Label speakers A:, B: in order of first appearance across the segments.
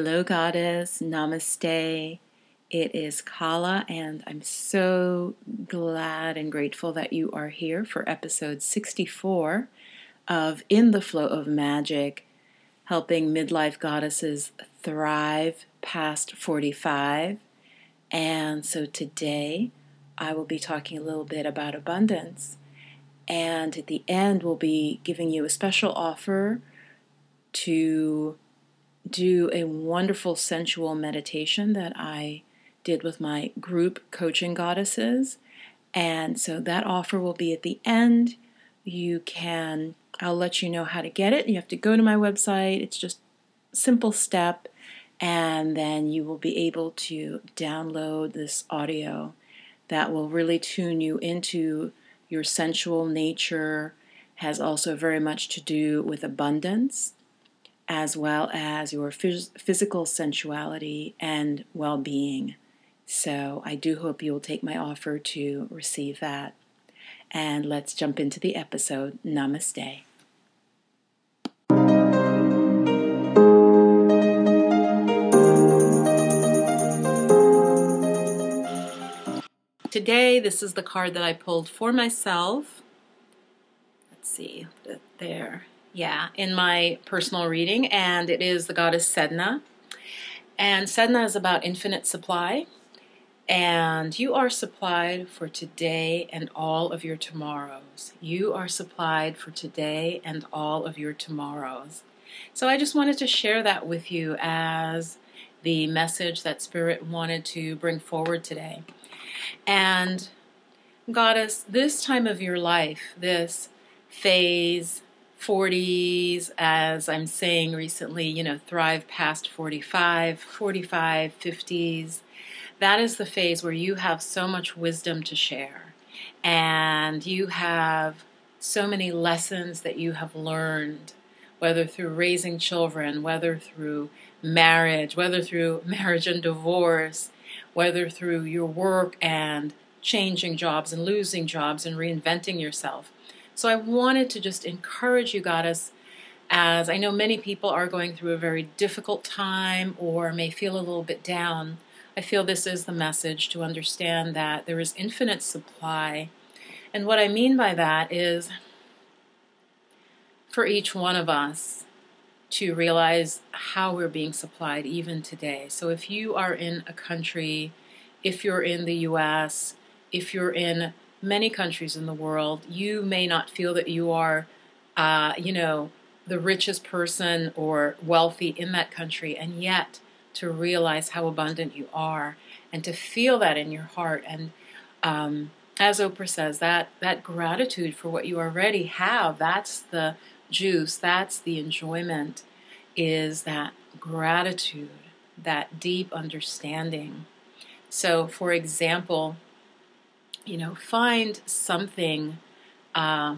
A: Hello, Goddess. Namaste. It is Kala, and I'm so glad and grateful that you are here for episode 64 of In the Flow of Magic, helping midlife goddesses thrive past 45. And so today I will be talking a little bit about abundance. And at the end, we'll be giving you a special offer to do a wonderful sensual meditation that I did with my group coaching goddesses. And so that offer will be at the end. You can, I'll let you know how to get it. You have to go to my website. It's just simple step and then you will be able to download this audio that will really tune you into your sensual nature has also very much to do with abundance as well as your phys- physical sensuality and well being. So, I do hope you will take my offer to receive that. And let's jump into the episode. Namaste. Today, this is the card that I pulled for myself. Let's see, there yeah, in my personal reading, and it is the goddess Sedna. And Sedna is about infinite supply, and you are supplied for today and all of your tomorrows. You are supplied for today and all of your tomorrows. So I just wanted to share that with you as the message that Spirit wanted to bring forward today. And Goddess, this time of your life, this phase, 40s, as I'm saying recently, you know, thrive past 45, 45, 50s. That is the phase where you have so much wisdom to share. And you have so many lessons that you have learned, whether through raising children, whether through marriage, whether through marriage and divorce, whether through your work and changing jobs and losing jobs and reinventing yourself so I wanted to just encourage you, Goddess, as I know many people are going through a very difficult time or may feel a little bit down. I feel this is the message to understand that there is infinite supply. And what I mean by that is for each one of us to realize how we're being supplied even today. So if you are in a country, if you're in the US, if you're in many countries in the world, you may not feel that you are, uh, you know, the richest person or wealthy in that country, and yet to realize how abundant you are and to feel that in your heart. And um, as Oprah says, that that gratitude for what you already have, that's the juice, that's the enjoyment, is that gratitude, that deep understanding. So, for example, you know, find something uh,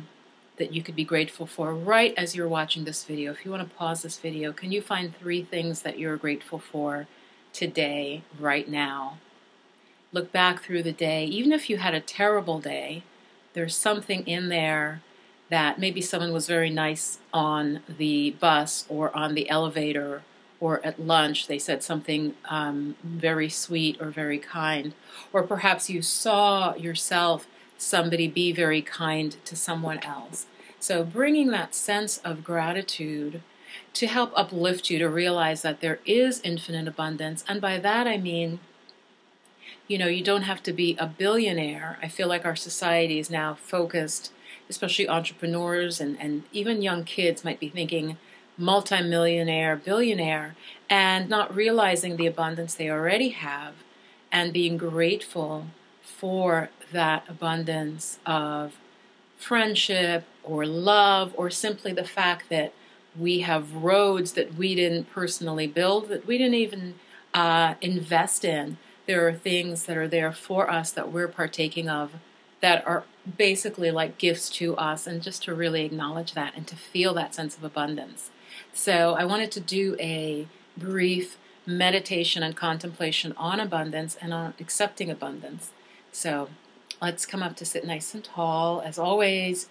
A: that you could be grateful for right as you're watching this video. If you want to pause this video, can you find three things that you're grateful for today, right now? Look back through the day. Even if you had a terrible day, there's something in there that maybe someone was very nice on the bus or on the elevator or at lunch they said something um, very sweet or very kind, or perhaps you saw yourself somebody be very kind to someone else. So, bringing that sense of gratitude to help uplift you to realize that there is infinite abundance. And by that I mean, you know, you don't have to be a billionaire. I feel like our society is now focused, especially entrepreneurs and, and even young kids might be thinking, multimillionaire, billionaire, and not realizing the abundance they already have and being grateful for that abundance of friendship or love or simply the fact that we have roads that we didn't personally build, that we didn't even uh, invest in. There are things that are there for us that we're partaking of that are basically like gifts to us, and just to really acknowledge that and to feel that sense of abundance. So I wanted to do a brief meditation and contemplation on abundance and on accepting abundance. So let's come up to sit nice and tall. As always,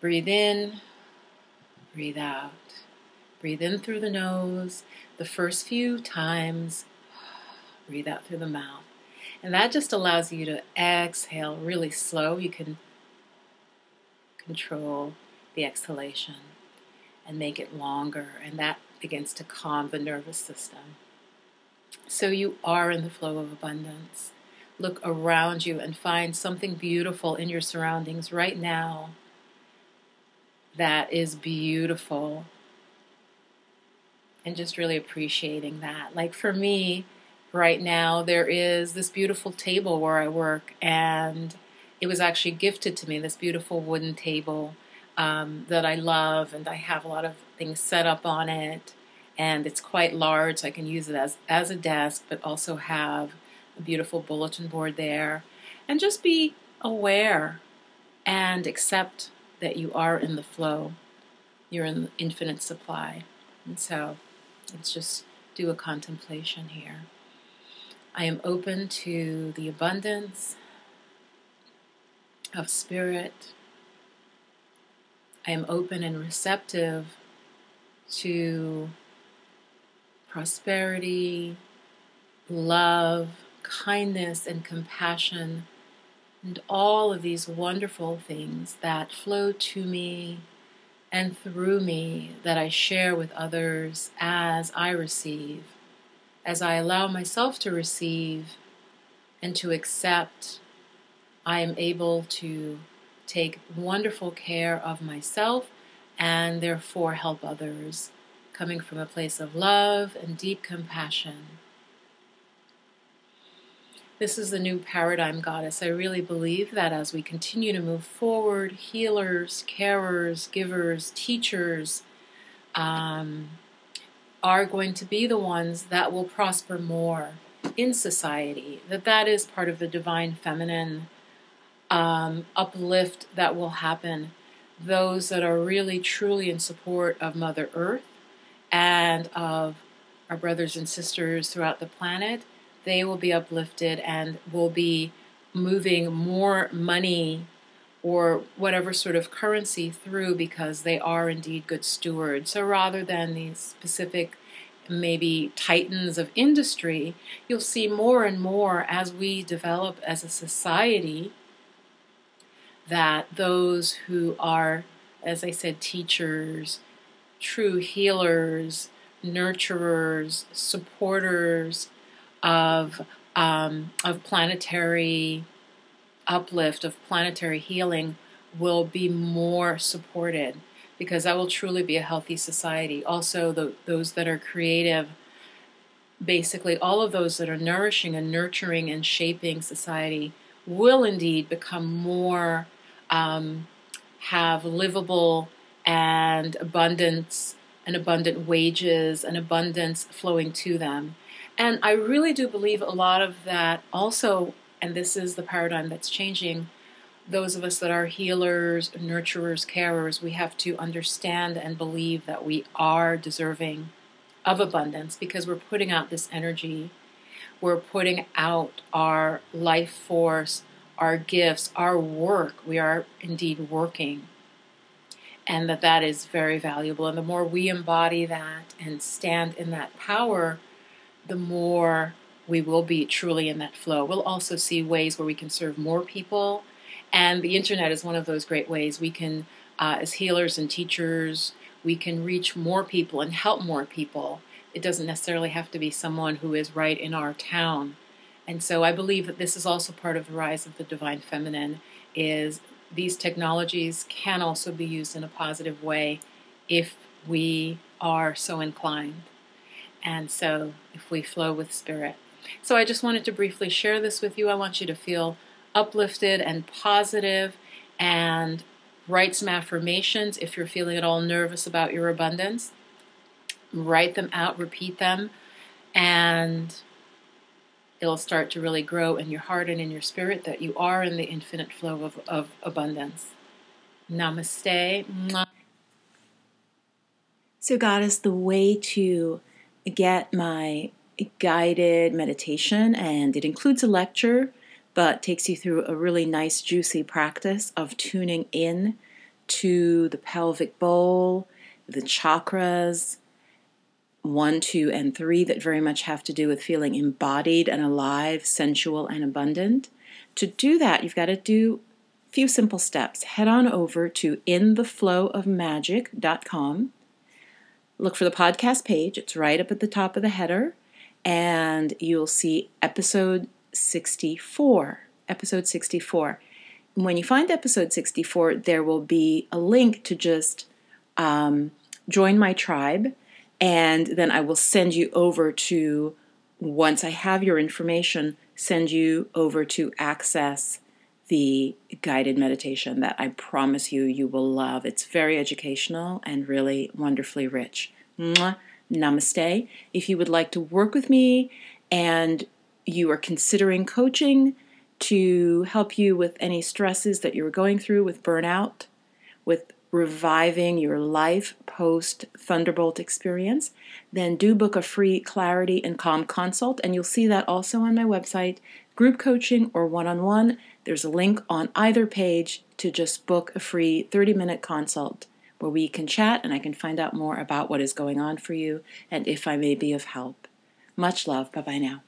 A: breathe in, breathe out. Breathe in through the nose. the first few times, breathe out through the mouth. And that just allows you to exhale really slow. You can control the exhalation and make it longer, and that begins to calm the nervous system. So you are in the flow of abundance. Look around you and find something beautiful in your surroundings right now that is beautiful. And just really appreciating that. Like for me, right now, there is this beautiful table where I work, and it was actually gifted to me this beautiful wooden table um, that I love, and I have a lot of things set up on it. And it's quite large, so I can use it as, as a desk, but also have a beautiful bulletin board there. And just be aware and accept that you are in the flow. You're in infinite supply. And so let's just do a contemplation here. I am open to the abundance of spirit. I am open and receptive to prosperity, love, kindness, and compassion, and all of these wonderful things that flow to me and through me that I share with others as I receive, as I allow myself to receive and to accept, I am able to take wonderful care of myself and therefore help others, coming from a place of love and deep compassion. This is the new paradigm, goddess. I really believe that as we continue to move forward, healers, carers, givers, teachers um, are going to be the ones that will prosper more in society. That that is part of the divine feminine um, uplift that will happen. Those that are really truly in support of Mother Earth and of our brothers and sisters throughout the planet they will be uplifted and will be moving more money or whatever sort of currency through because they are indeed good stewards. So rather than these specific, maybe titans of industry, you'll see more and more as we develop as a society that those who are, as I said, teachers, true healers, nurturers, supporters, of um, of planetary uplift, of planetary healing, will be more supported because that will truly be a healthy society. Also, the, those that are creative, basically, all of those that are nourishing and nurturing and shaping society will indeed become more, um, have livable and abundance and abundant wages and abundance flowing to them. And I really do believe a lot of that also, and this is the paradigm that's changing. Those of us that are healers, nurturers, carers, we have to understand and believe that we are deserving of abundance because we're putting out this energy. We're putting out our life force, our gifts, our work. We are indeed working. And that that is very valuable. And the more we embody that and stand in that power, the more we will be truly in that flow. We'll also see ways where we can serve more people. And the internet is one of those great ways. We can, uh, as healers and teachers, we can reach more people and help more people. It doesn't necessarily have to be someone who is right in our town. And so I believe that this is also part of the rise of the divine feminine is these technologies can also be used in a positive way if we are so inclined. And so, if we flow with spirit. So, I just wanted to briefly share this with you. I want you to feel uplifted and positive and write some affirmations if you're feeling at all nervous about your abundance. Write them out, repeat them, and it'll start to really grow in your heart and in your spirit that you are in the infinite flow of, of abundance. Namaste.
B: So, Goddess, the way to get my guided meditation, and it includes a lecture, but takes you through a really nice, juicy practice of tuning in to the pelvic bowl, the chakras, one, two, and three that very much have to do with feeling embodied and alive, sensual and abundant. To do that, you've got to do a few simple steps. Head on over to intheflowofmagic.com. Look for the podcast page, it's right up at the top of the header, and you'll see episode 64. Episode 64. When you find episode 64, there will be a link to just um, join my tribe and then I will send you over to, once I have your information, send you over to access the guided meditation that I promise you you will love. It's very educational and really wonderfully rich. Mwah. Namaste. If you would like to work with me and you are considering coaching to help you with any stresses that you're going through with burnout, with reviving your life post Thunderbolt experience, then do book a free clarity and calm consult. And you'll see that also on my website, group coaching or one on one. There's a link on either page to just book a free 30 minute consult where we can chat and I can find out more about what is going on for you and if I may be of help. Much love. Bye bye now.